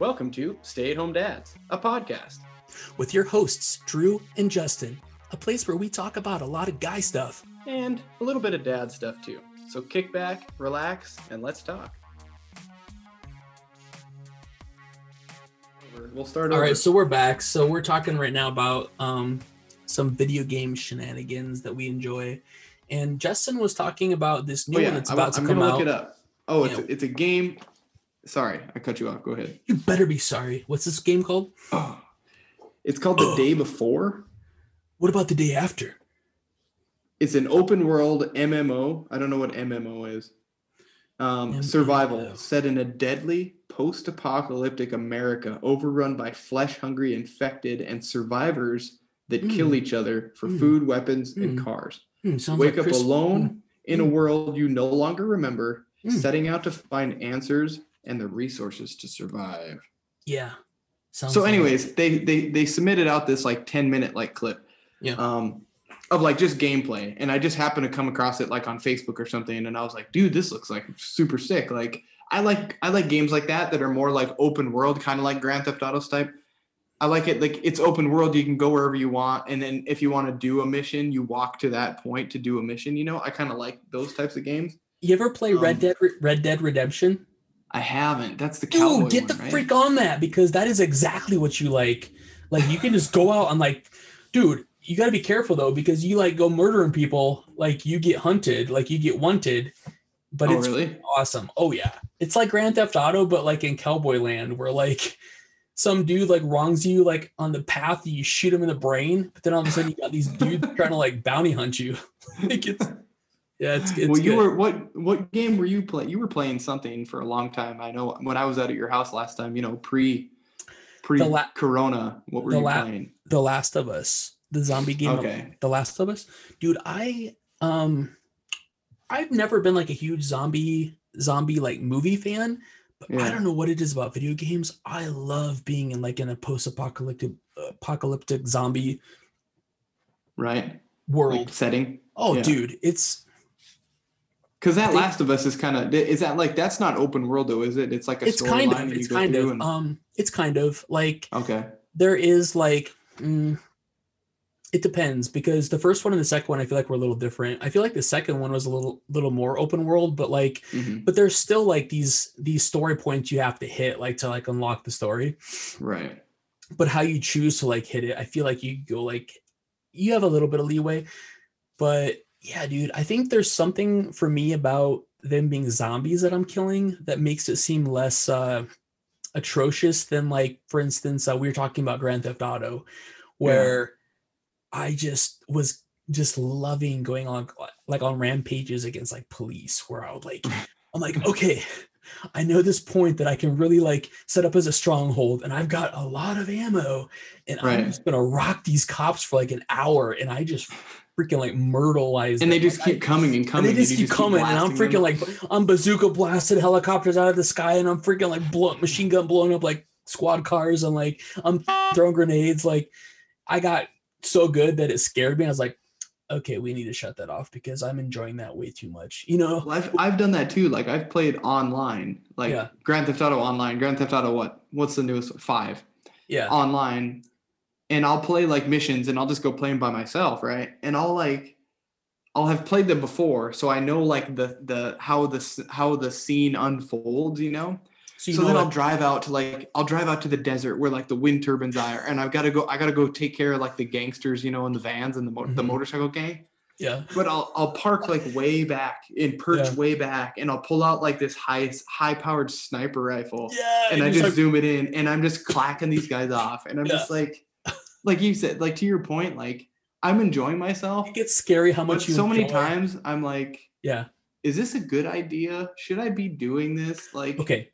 Welcome to Stay at Home Dads, a podcast. with your hosts, Drew and Justin, a place where we talk about a lot of guy stuff. and a little bit of dad stuff too. So kick back, relax, and let's talk. We'll start All over. right, so we're back. So we're talking right now about um, some video game shenanigans that we enjoy. And Justin was talking about this new oh, yeah, one that's about to I'm come out. look it up. Oh, it's Yeah. a, it's a game. Sorry, I cut you off. Go ahead. You better be sorry. What's this game called? Oh, it's called The Day Before. What about the day after? It's an open world MMO. I don't know what MMO is. Um, MMO. survival set in a deadly post-apocalyptic America, overrun by flesh-hungry infected and survivors that kill Mm. each other for Mm. food, weapons, and Mm. cars. Hmm, Wake like up Chris- alone in a Mm. world you no longer remember, Mm. setting out to find answers and the resources to survive. Yeah. Sounds so like- anyways they they they submitted out this like 10 minute like clip Yeah. um of like just gameplay and i just happened to come across it like on facebook or something and i was like dude this looks like super sick like i like i like games like that that are more like open world kind of like grand theft auto type i like it like it's open world you can go wherever you want and then if you want to do a mission you walk to that point to do a mission you know i kind of like those types of games you ever play Red um, Dead Red Dead Redemption? I haven't that's the cowboy Dude, get one, the right? freak on that because that is exactly what you like. Like you can just go out and like, dude, you got to be careful though because you like go murdering people, like you get hunted, like you get wanted. But oh it's really awesome. Oh yeah, it's like Grand Theft Auto, but like in Cowboy Land, where like some dude like wrongs you like on the path, you shoot him in the brain, but then all of a sudden you got these dudes trying to like bounty hunt you. like it's yeah, it's, it's well, you good. were what what game were you playing? You were playing something for a long time. I know when I was out at your house last time. You know, pre pre la- Corona. What were the you la- playing? The Last of Us, the zombie game. Okay. The Last of Us, dude. I um, I've never been like a huge zombie zombie like movie fan, but I don't know what it is about video games. I love being in like in a post-apocalyptic apocalyptic zombie Right. world. Like setting. oh, yeah. dude, it's Because that Last of Us is kind of is that like that's not open world though, is it? It's like a it's kind storyline of that you it's kind of and- um it's kind of like okay. there is like mm, it depends because the first one and the second one I feel like were a little different. I feel like the second one was a little little more open world, but like Mhm. but there's still like these these story points you have to hit like to like unlock the story. Right. But how you choose to like hit it, I feel like you go like you have a little bit of leeway. But yeah, dude, I think there's something for me about them being zombies that I'm killing that makes it seem less uh atrocious than like for instance uh, we were talking about Grand Theft Auto where I just was just loving going on like on rampages against like police where I would like I'm like okay I know this point that I can really like set up as a stronghold and I've got a lot of ammo and Right. I'm just gonna rock these cops for like an hour and I just freaking like myrtleize And they just Like, I- keep coming and coming. and coming. they just you keep coming, and I'm freaking them. like I'm bazooka blasted helicopters out of the sky, and I'm freaking like blow, machine gun blowing up like squad cars, and like I'm throwing grenades. Like I got so good that it scared me. I was like, okay, we need to shut that off because I'm enjoying that way too much. You know? Well, I've, I've done that too. Like I've played online, like Yeah. Grand Theft Auto Online. Grand Theft Auto what? What's the newest? Five Yeah. online, and I'll play like missions, and I'll just go play them by myself, right? And I'll like, I'll have played them before, so I know like the the how the how the scene unfolds, you know. So So, know, then I'll drive out to like I'll drive out to the desert where like the wind turbines are, and I've got to go. I got to go take care of like the gangsters, you know, in the vans and the mo- the Mhm. motorcycle gang yeah, but I'll I'll park like way back and perch Yeah. way back and I'll pull out like this high high powered sniper rifle yeah, and I just like, zoom it in and I'm just clacking these guys off and I'm Yeah. just like like you said like to your point like I'm enjoying myself it gets scary how much you so many enjoy- times I'm like Yeah. is this a good idea should I be doing this like Okay.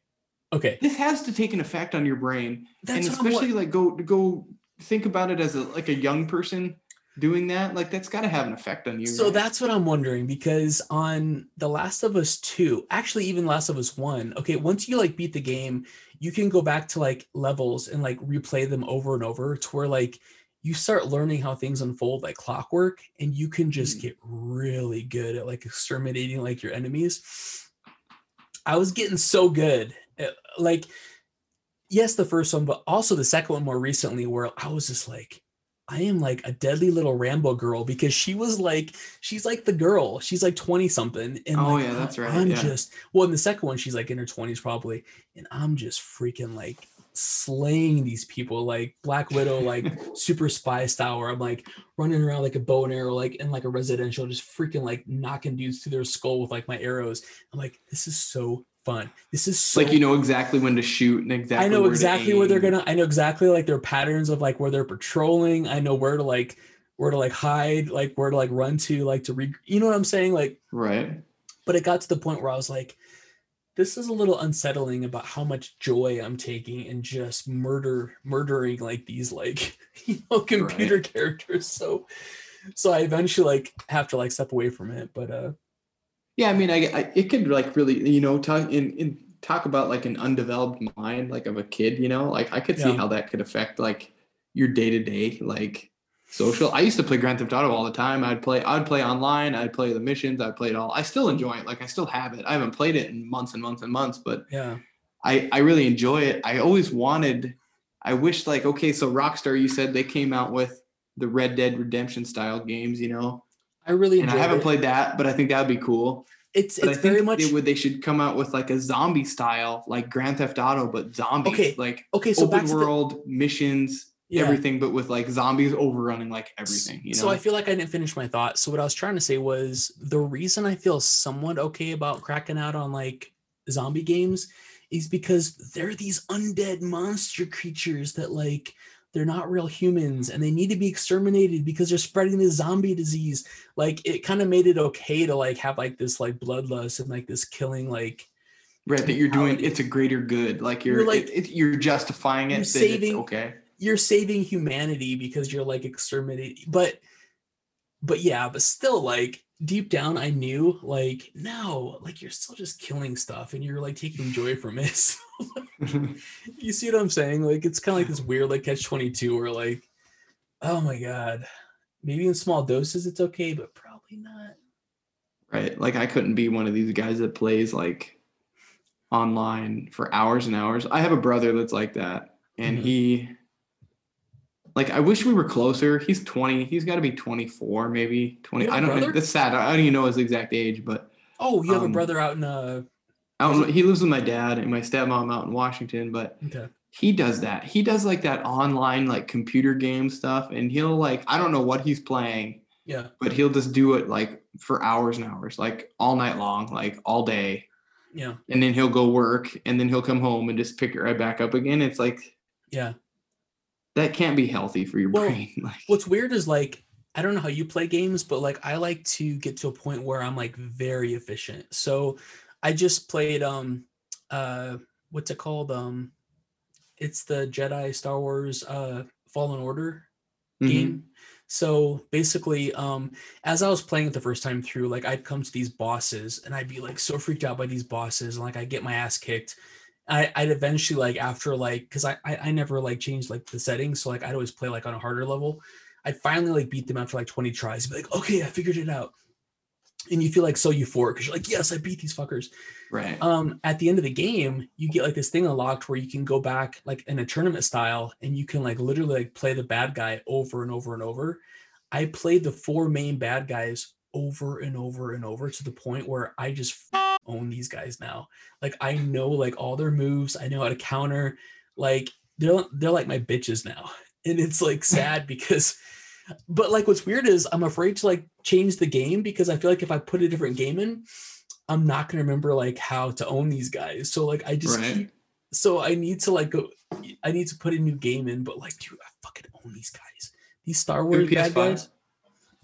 Okay. this has to take an effect on your brain That's and especially like go go think about it as a like a young person doing that like that's got to have an effect on you So right? that's what I'm wondering because on The Last of Us 2, actually even Last of Us 1, okay, once you like beat the game, you can go back to like levels and like replay them over and over to where like you start learning how things unfold like clockwork and you can just Mhm. get really good at like exterminating like your enemies. I was getting so good. at- Like yes, the first one, but also the second one more recently, where I was just like, I am like a deadly little Rambo girl because she was like, she's like the girl. She's like 20 something. And Oh, like, yeah, that's right, I'm yeah. just, well, in the second one, she's like in her 20s probably. And I'm just freaking like slaying these people like Black Widow, like super spy style, where I'm like running around like a bow and arrow, like in like a residential, just freaking like knocking dudes through their skull with like my arrows. I'm like, this is so fun. This is so like you know exactly when to shoot and exactly. I know where exactly where they're gonna. I know exactly like their patterns of like where they're patrolling. I know where to like where to like hide, like where to like run to, like to re. You know what I'm saying? Like, Right. but it got to the point where I was like, this is a little unsettling about how much joy I'm taking in just murder, murdering like these like you know computer characters. So, so I eventually like have to like step away from it. But uh, Yeah, I mean, I, I it could like really, you know, talk in, in talk about like an undeveloped mind, like of a kid, you know, like I could see Yeah. how that could affect like your day to day, like social. I used to play Grand Theft Auto all the time. I'd play, I'd play online. I'd play the missions. I'd play it all. I still enjoy it. Like I still have it. I haven't played it in months and months and months, but yeah, I I really enjoy it. I always wanted. I wish like okay, so Rockstar, you said they came out with the Red Dead Redemption style games, you know, I really and I haven't it. played that, but I think that'd be cool. It's But it's very much they would they should come out with like a zombie style, like Grand Theft Auto, but zombies. Okay, Like okay. So open to the, world missions, yeah. everything, but with like zombies overrunning like everything. You know. So I feel like I didn't finish my thought. So what I was trying to say was the reason I feel somewhat okay about cracking out on like zombie games is because they're these undead monster creatures that like they're not real humans and they need to be exterminated because they're spreading the zombie disease. Like it kind of made it okay to like have like this like bloodlust and like this killing like right that you're doing it's a greater good. Like you're, You're, like- like it, you're justifying it. You're saving- it's okay. you're saving humanity because you're like exterminating but but yeah but still like deep down i knew like no like you're still just killing stuff and you're like taking joy from it So, you see what i'm saying like it's kind of like this weird like catch 22 where like oh my god maybe in small doses it's okay but probably not Right. Like I couldn't be one of these guys that plays like online for hours and hours. I have a brother that's like that. And Mhm. he like I wish we were closer. He's 20. He's got to be 24, maybe 20. You have I a don't know. brother? That's sad. I don't even know his exact age, but oh you have a Um, brother out in uh I don't know. He lives with my dad and my stepmom out in Washington, but okay he does that. He does like that online like computer game stuff and he'll like I don't know what he's playing, yeah but he'll just do it like for hours and hours, like all night long, like all day. yeah and then he'll go work and then he'll come home and just pick it right back up again. It's like yeah that can't be healthy for your Well, brain. Like what's weird is like I don't know how you play games, but like I like to get to a point where I'm like very efficient. So I just played um uh what's it called? Um it's the Jedi Star Wars uh Fallen Order mhm. game. So basically, um, as I was playing it the first time through, like I'd come to these bosses and I'd be like so freaked out by these bosses, and like I get my ass kicked. I, I'd eventually like after like because I, I I never like changed like the settings, so like I'd always play like on a harder level. I'd finally like beat them after like 20 tries, be like, okay, I figured it out. And you feel like so euphoric because you're like, yes, I beat these fuckers right. um at the end of the game you get like this thing unlocked where you can go back like in a tournament style and you can like literally like play the bad guy over and over and over i played the four main bad guys over and over and over to the point where i just own these guys now like i know like all their moves i know how to counter like they're they're like my bitches now and it's like sad because but like what's weird is i'm afraid to like change the game because i feel like if i put a different game in I'm not gonna remember like how to own these guys. So like I just Right. keep so I need to like go I need to put a new game in, but like dude, I fucking own these guys. These Star Wars bad guys.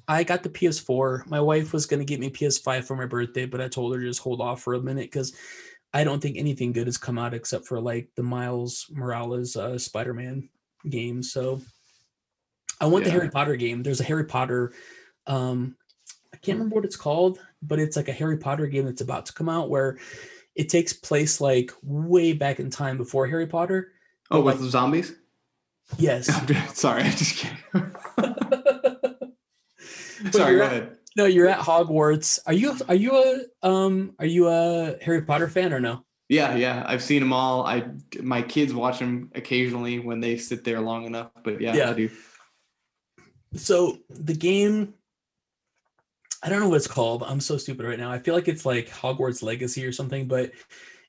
I got the PS4. My wife was gonna get me PS5 for my birthday, but I told her to just hold off for a minute because I don't think anything good has come out except for like the Miles Morales uh, Spider-Man game. So I want the Harry Potter game. There's a Harry Potter um I can't remember what it's called, but it's like a Harry Potter game that's about to come out where it takes place like way back in time before Harry Potter. Oh, with like- zombies? Yes. Sorry, I'm just kidding. Sorry, go at- ahead. no, you're at Hogwarts. Are you are you a um are you a Harry Potter fan or no? Yeah, yeah, I've seen them all. I my kids watch them occasionally when they sit there long enough. But yeah, Yeah. I do. So the game, I don't know what it's called. I'm so stupid right now. I feel like it's like Hogwarts Legacy or something, but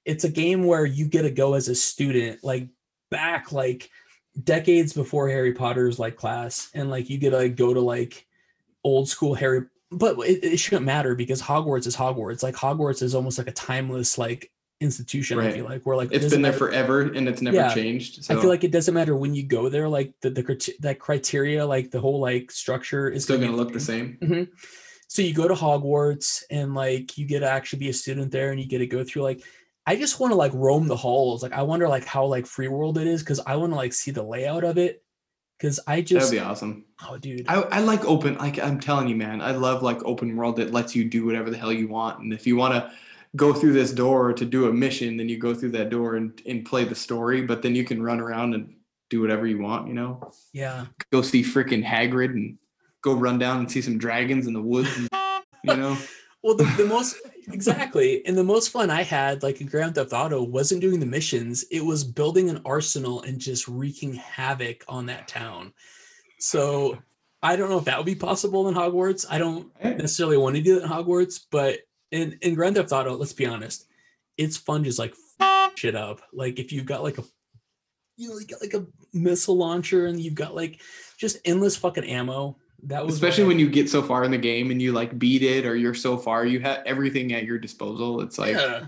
it's a game where you get to go as a student, like back like decades before Harry Potter's like class, and like you get to like go to like old school Harry. But it, it shouldn't matter because Hogwarts is Hogwarts. Like Hogwarts is almost like a timeless like institution. I feel like where like it It's doesn't been there matter- forever and it's never Yeah. changed. So I feel like it doesn't matter when you go there. Like the the that criteria, like the whole like structure is still gonna look the same. Mhm. So you go to Hogwarts and like you get to actually be a student there and you get to go through like I just want to like roam the halls. Like I wonder like how like free world it is because I want to like see the layout of it. Cause I just That'd be awesome. oh dude. I, I like open like I'm telling you, man. I love like open world that lets you do whatever the hell you want. And if you want to go through this door to do a mission, then you go through that door and, and play the story. But then you can run around and do whatever you want, you know? yeah. Go see freaking Hagrid and go run down and see some dragons in the woods, and, you know? Well the, the most exactly and the most fun I had like in Grand Theft Auto wasn't doing the missions. It was building an arsenal and just wreaking havoc on that town. So I don't know if that would be possible in Hogwarts. I don't necessarily want to do that in Hogwarts, but in in Grand Theft Auto, let's be honest, it's fun just like shit up. Like if you've got like a you know, you got like a missile launcher and you've got like just endless fucking ammo. That was Especially when you get so far in the game and you like beat it or you're so far, you have everything at your disposal. It's like yeah.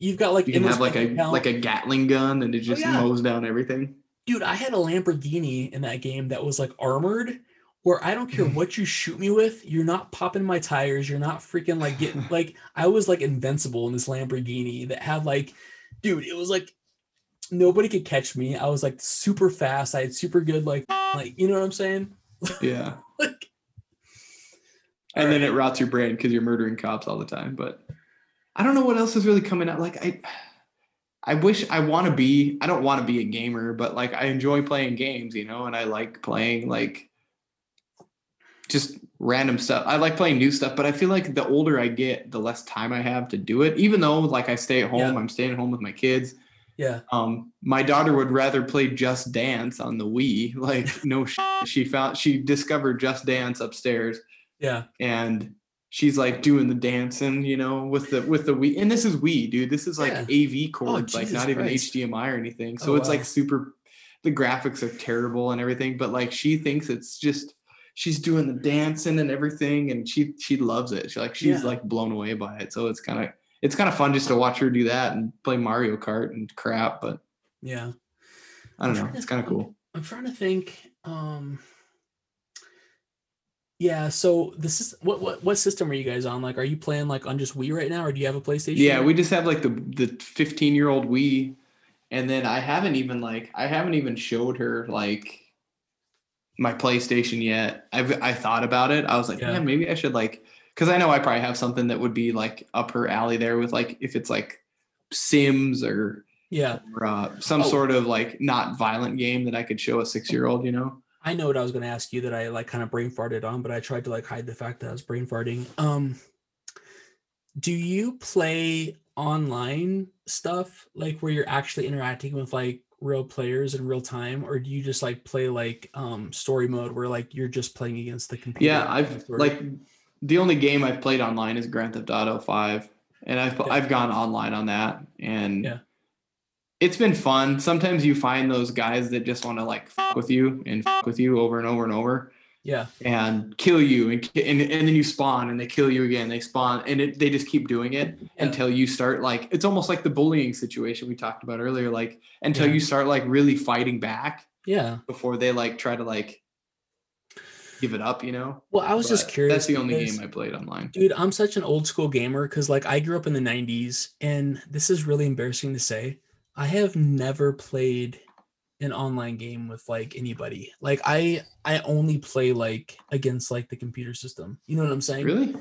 You've got like you can have like a talent. like a Gatling gun and it just yeah. mows down everything. dude, I had a Lamborghini in that game that was like armored, where I don't care Mm. what you shoot me with, you're not popping my tires, you're not freaking like getting like I was like invincible in this Lamborghini that had like, dude, it was like nobody could catch me. I was like super fast. I had super good like like you know what I'm saying? Yeah. Like and then it rots your brain because you're murdering cops all the time. But I don't know what else is really coming out. Like I, I wish I want to be. I don't want to be a gamer, but like I enjoy playing games, you know, and I like playing like just random stuff. I like playing new stuff, but I feel like the older I get, the less time I have to do it. Even though like I stay at home, Yeah. I'm staying at home with my kids. Yeah. Um, my daughter would rather play Just Dance on the Wii. Like no, sh- she found she discovered Just Dance upstairs Yeah. and she's like doing the dancing, you know, with the with the Wii. And this is Wii, dude. This is like AV cords, like Jesus not even Christ. HDMI or anything. So Oh, it's wow. like super. The graphics are terrible and everything, but like she thinks it's just she's doing the dancing and everything, and she she loves it. She like she's Yeah. like blown away by it. So it's kind of it's kind of fun just to watch her do that and play Mario Kart and crap. But Yeah. I don't I'm know, it's kind of cool. I'm trying to think. Um yeah, so this is what what what system are you guys on? Like are you playing like on just Wii right now or do you have a PlayStation? Yeah, we just have like the the 15 year old Wii, and then I haven't even like I haven't even showed her like my PlayStation yet. I've I thought about it. I was like, Yeah. yeah, maybe I should like because I know I probably have something that would be like up her alley there with like if it's like Sims or, Yeah. or uh, some Oh. sort of like not violent game that I could show a six year old. You know? I know what I was going to ask you that I like kind of brain farted on, but I tried to like hide the fact that I was brain farting. Um, do you play online stuff like where you're actually interacting with like real players in real time, or do you just like play like um story mode where like you're just playing against the computer? Yeah, I've like the only game I've played online is Grand Theft Auto Five, and I've Yeah. I've gone online on that, and Yeah. it's been fun. Sometimes you find those guys that just want to like fuck with you and fuck with you over and over and over, yeah, and kill you, and and, and then you spawn, and they kill you again. They spawn, and it, they just keep doing it Yeah. until you start like it's almost like the bullying situation we talked about earlier. Like until you start like really fighting back yeah. before they like try to like give it up. You know. Well, I was just curious. That's the only because- game I played online. Dude, I'm such an old school gamer because like I grew up in the 90s and this is really embarrassing to say. I have never played an online game with like anybody. Like I I only play like against like the computer system. You know what I'm saying? Really?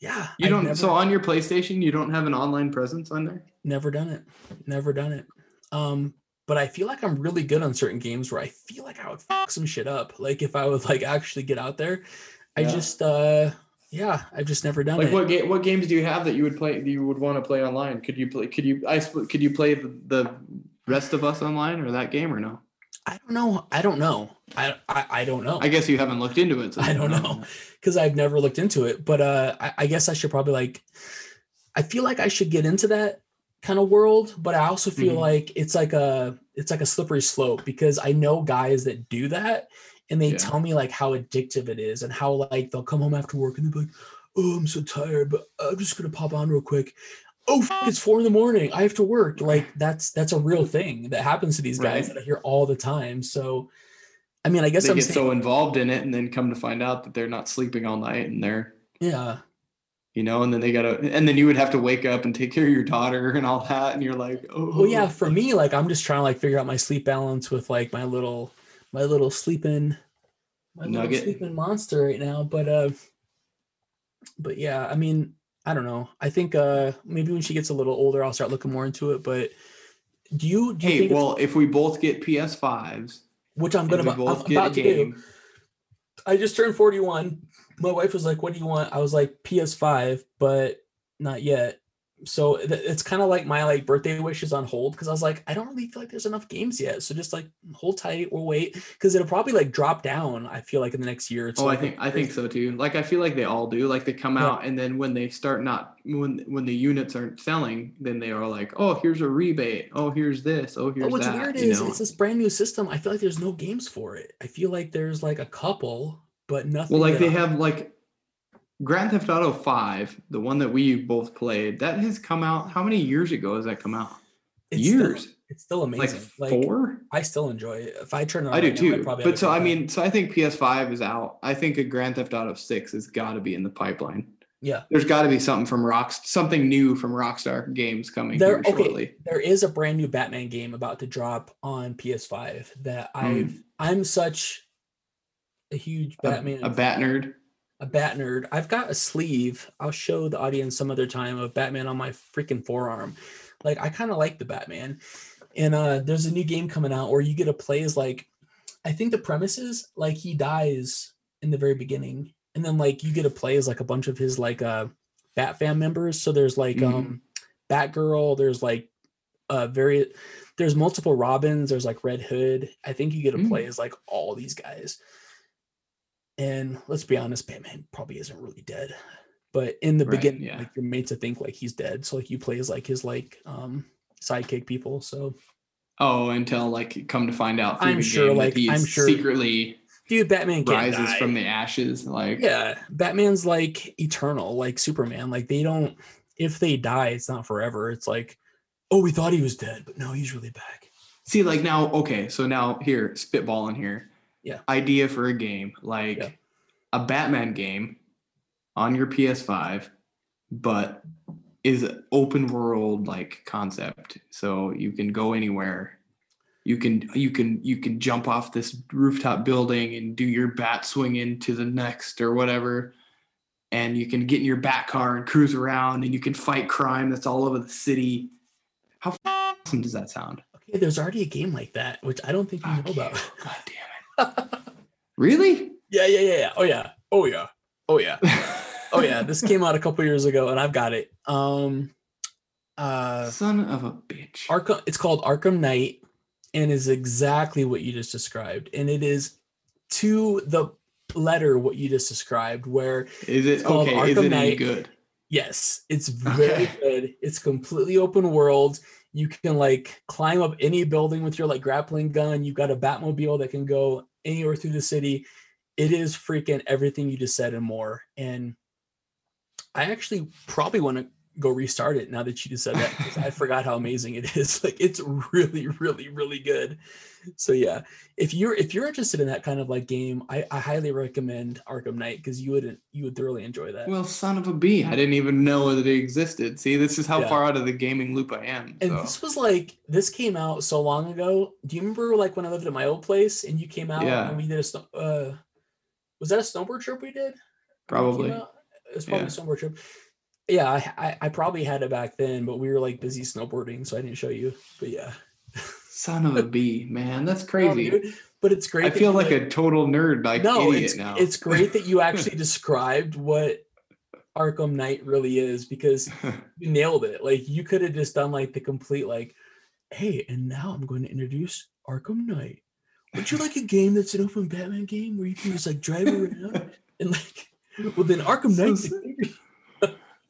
Yeah. You I've don't. never, so on your PlayStation, you don't have an online presence on there. never done it. Never done it. Um but I feel like I'm really good on certain games where I feel like I would fuck some shit up. Like if I would like actually get out there. I Yeah. just uh Yeah, I've just never done Like it. what game? What games do you have that you would play? You would want to play online? Could you play? Could you? I could you play the, the rest of us online or that game or no? I don't know. I don't know. I I, I don't know. I guess you haven't looked into it. so I don't know because I've never looked into it. But uh, I, I guess I should probably like. I feel like I should get into that kind of world, but I also feel Mhm. like it's like a it's like a slippery slope because I know guys that do that, and they Yeah. tell me like how addictive it is and how like they'll come home after work and they'll be like, "Oh, I'm so tired, but I'm just gonna pop on real quick." Oh, f- it's four in the morning. I have to work. Like that's that's a real thing that happens to these guys Right. that I hear all the time. So, I mean, I guess They I'm get saying, so involved in it, and then come to find out that they're not sleeping all night, and they're yeah. You know, and then they gotta, and then you would have to wake up and take care of your daughter and all that, and you're like, oh, well yeah for me like i'm just trying to like figure out my sleep balance with like my little my little sleeping my little sleeping monster right now but uh but yeah i mean i don't know. I think uh maybe when she gets a little older i'll start looking more into it but do you do you Hey, well, if we both get PS5s, which i'm gonna I'm both get a about to do. game, i just turned 41 my wife was like what do you want i was like ps5 but not yet so it's kind of like my like birthday wishes on hold because i was like i don't really feel like there's enough games yet so just like hold tight we'll wait because it'll probably like drop down i feel like in the next year or two Oh, I think I think so too. Like I feel like they all do. Like they come Yeah. out and then when they start not when when the units aren't selling, then they are like, oh, here's a rebate. Oh, here's this. Oh, but here's what's that. weird you know? it's this brand new system i feel like there's no games for it i feel like there's like a couple but nothing Well, like they I- have like Grand Theft Auto Five, the one that we both played. That has come out. How many years ago has that come out? it's still- years. it's still amazing like, four. i still enjoy it if i turn on I do right now, I'd too. probably But so I mean, so I think PS5 is out. I think a Grand Theft Auto Six has got to be in the pipeline. yeah There's got to be something from Rocks, something new from Rockstar Games coming There- here okay, shortly. there is a brand new Batman game about to drop on PS5 that Hmm. I've I'm such a huge Batman a, bat nerd. a bat nerd. I've got a sleeve. I'll show the audience some other time of Batman on my freaking forearm. Like I kind of like the Batman. And uh there's a new game coming out where you get to play as like I think the premise is like he dies in the very beginning and then like you get to play as like a bunch of his like uh Bat fan members. So there's like Mhm. um Batgirl, there's like uh very there's multiple Robins, there's like Red Hood. I think you get to Mm. play as like all these guys. And let's be honest, Batman probably isn't really dead. But in the Right, beginning, yeah. like you're made to think like he's dead. So like you play as like his like um sidekick people. So Oh, until like come to find out I'm sure, like, I'm sure- secretly dude, Batman rises die. from the ashes. Like Yeah, Batman's like eternal, like Superman. Like they don't if they die, it's not forever. It's like, oh, we thought he was dead, but no, he's really back. See, like now, okay, so now here, spitballing here. Yeah. Idea for a game, like Yeah. a Batman game on your PS5, but is open world like concept. So you can go anywhere. You can you can you can jump off this rooftop building and do your bat swing into the next or whatever. And you can get in your bat car and cruise around and you can fight crime that's all over the city. How awesome does that sound? Okay, there's already a game like that, which I don't think you Fuck know about. God damn it. Really? yeah, yeah, yeah, yeah. Oh yeah. Oh yeah. Oh yeah. Oh yeah. This came out a couple years ago and I've got it. Um uh Son of a bitch. Arkham it's called Arkham Knight and is exactly what you just described. And it is to the letter what you just described, where Is it called okay? Is Arkham it any Knight. good? yes, it's very Okay. good. It's completely open world. You can like climb up any building with your like grappling gun. You've got a Batmobile that can go anywhere through the city. It is freaking everything you just said and more. And I actually probably want to go restart it now that you just said that because I forgot how amazing it is. Like it's really, really, really good. So yeah, if you're if you're interested in that kind of like game, I, I highly recommend Arkham Knight because you wouldn't you would thoroughly enjoy that. Well, son of a bee. I didn't even know that it existed. See, this is how Yeah. far out of the gaming loop I am. and so. this was like this came out so long ago. Do you remember like when I lived at my old place and you came out Yeah. and we did a uh was that a snowboard trip we did? when we came Probably. out? It was probably Yeah. a snowboard trip. Yeah, I, I I probably had it back then, but we were like busy snowboarding, so I didn't show you. But yeah, Son of a bee, man. That's crazy. dude, but it's great. I feel you, like a total nerd, like no, idiot it's now. it's great that you actually described what Arkham Knight really is because you nailed it. Like you could have just done like the complete like, hey, and now I'm going to introduce Arkham Knight. Would you like a game that's an open Batman game where you can just like drive around and like well then Arkham So Knight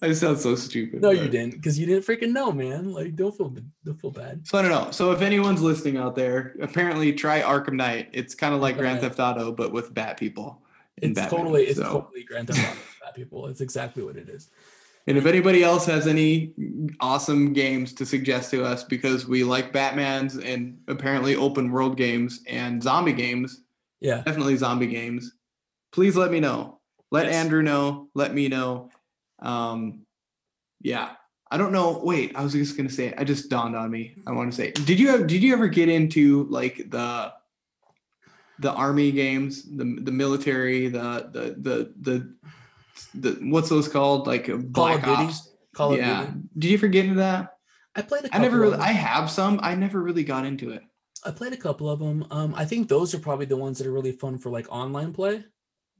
I sound so stupid. No, you didn't, because you didn't freaking know, man. Like don't feel don't feel bad. So I don't know. So if anyone's listening out there, apparently try Arkham Knight. It's kind of like Grand Theft Auto, but with bat people. It's Batman, totally it's so. totally Grand Theft Auto bad people. It's exactly what it is. And if anybody else has any awesome games to suggest to us, because we like Batman's and apparently open world games and zombie games, Yeah. definitely zombie games, please let me know. Let Yes. Andrew know. Let me know. Um, yeah. I don't know. Wait, I was just gonna say. I just dawned on me. I want to say. Did you have? Did you ever get into like the the army games, the the military, the the the the, the what's those called? Like Black of Duty? Ops. Call of yeah. Did you ever get into that? I played a I never really. I have some. I never really got into it. I played a couple of them. Um, I think those are probably the ones that are really fun for like online play.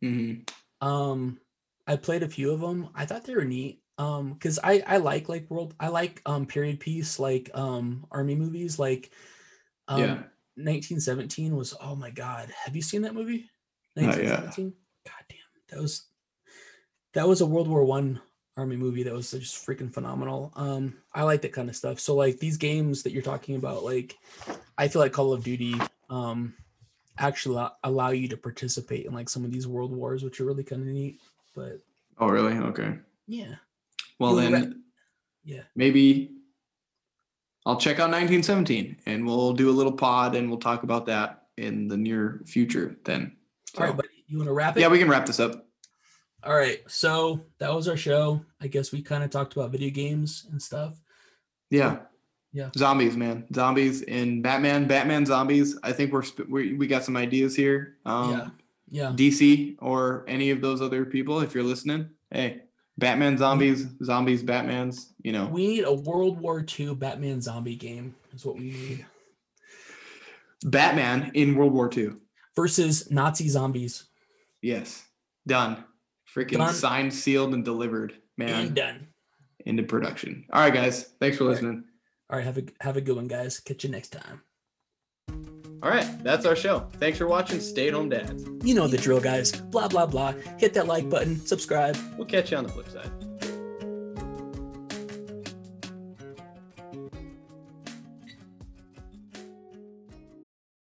hmm Um, I played a few of them. I thought they were neat. Um, because I I like like world I like um period piece like um army movies like um Yeah. 1917 was oh my god. Have you seen that movie? 1917. God damn, that was that was a World War One army movie that was just freaking phenomenal. Um, I like that kind of stuff. So like these games that you're talking about, like I feel like Call of Duty um actually allow, allow you to participate in like some of these world wars, which are really kind of neat. But Oh, really? Okay. yeah, Well, then yeah, maybe I'll check out 1917 and we'll do a little pod and we'll talk about that in the near future then. all right, So, buddy, you want to wrap it? yeah, we can wrap this up. All right, so that was our show. I guess we kind of talked about video games and stuff. Yeah. Yeah. Zombies, man. Zombies in Batman, Batman zombies. I think we're we, we got some ideas here. Um yeah, yeah. DC or any of those other people if you're listening. Hey, Batman zombies, zombies Batmans, you know. We need a World War II Batman zombie game. Is what we need Batman in World War II. versus Nazi zombies. Yes. Done. Freaking Done. signed, sealed, and delivered, man. And done. into production. All right, guys. Thanks for All right. listening. All right, have a have a good one, guys. Catch you next time. All right, that's our show. Thanks for watching Stay at Home Dads. You know the drill, guys. Blah blah blah. Hit that like button. Subscribe. We'll catch you on the flip side.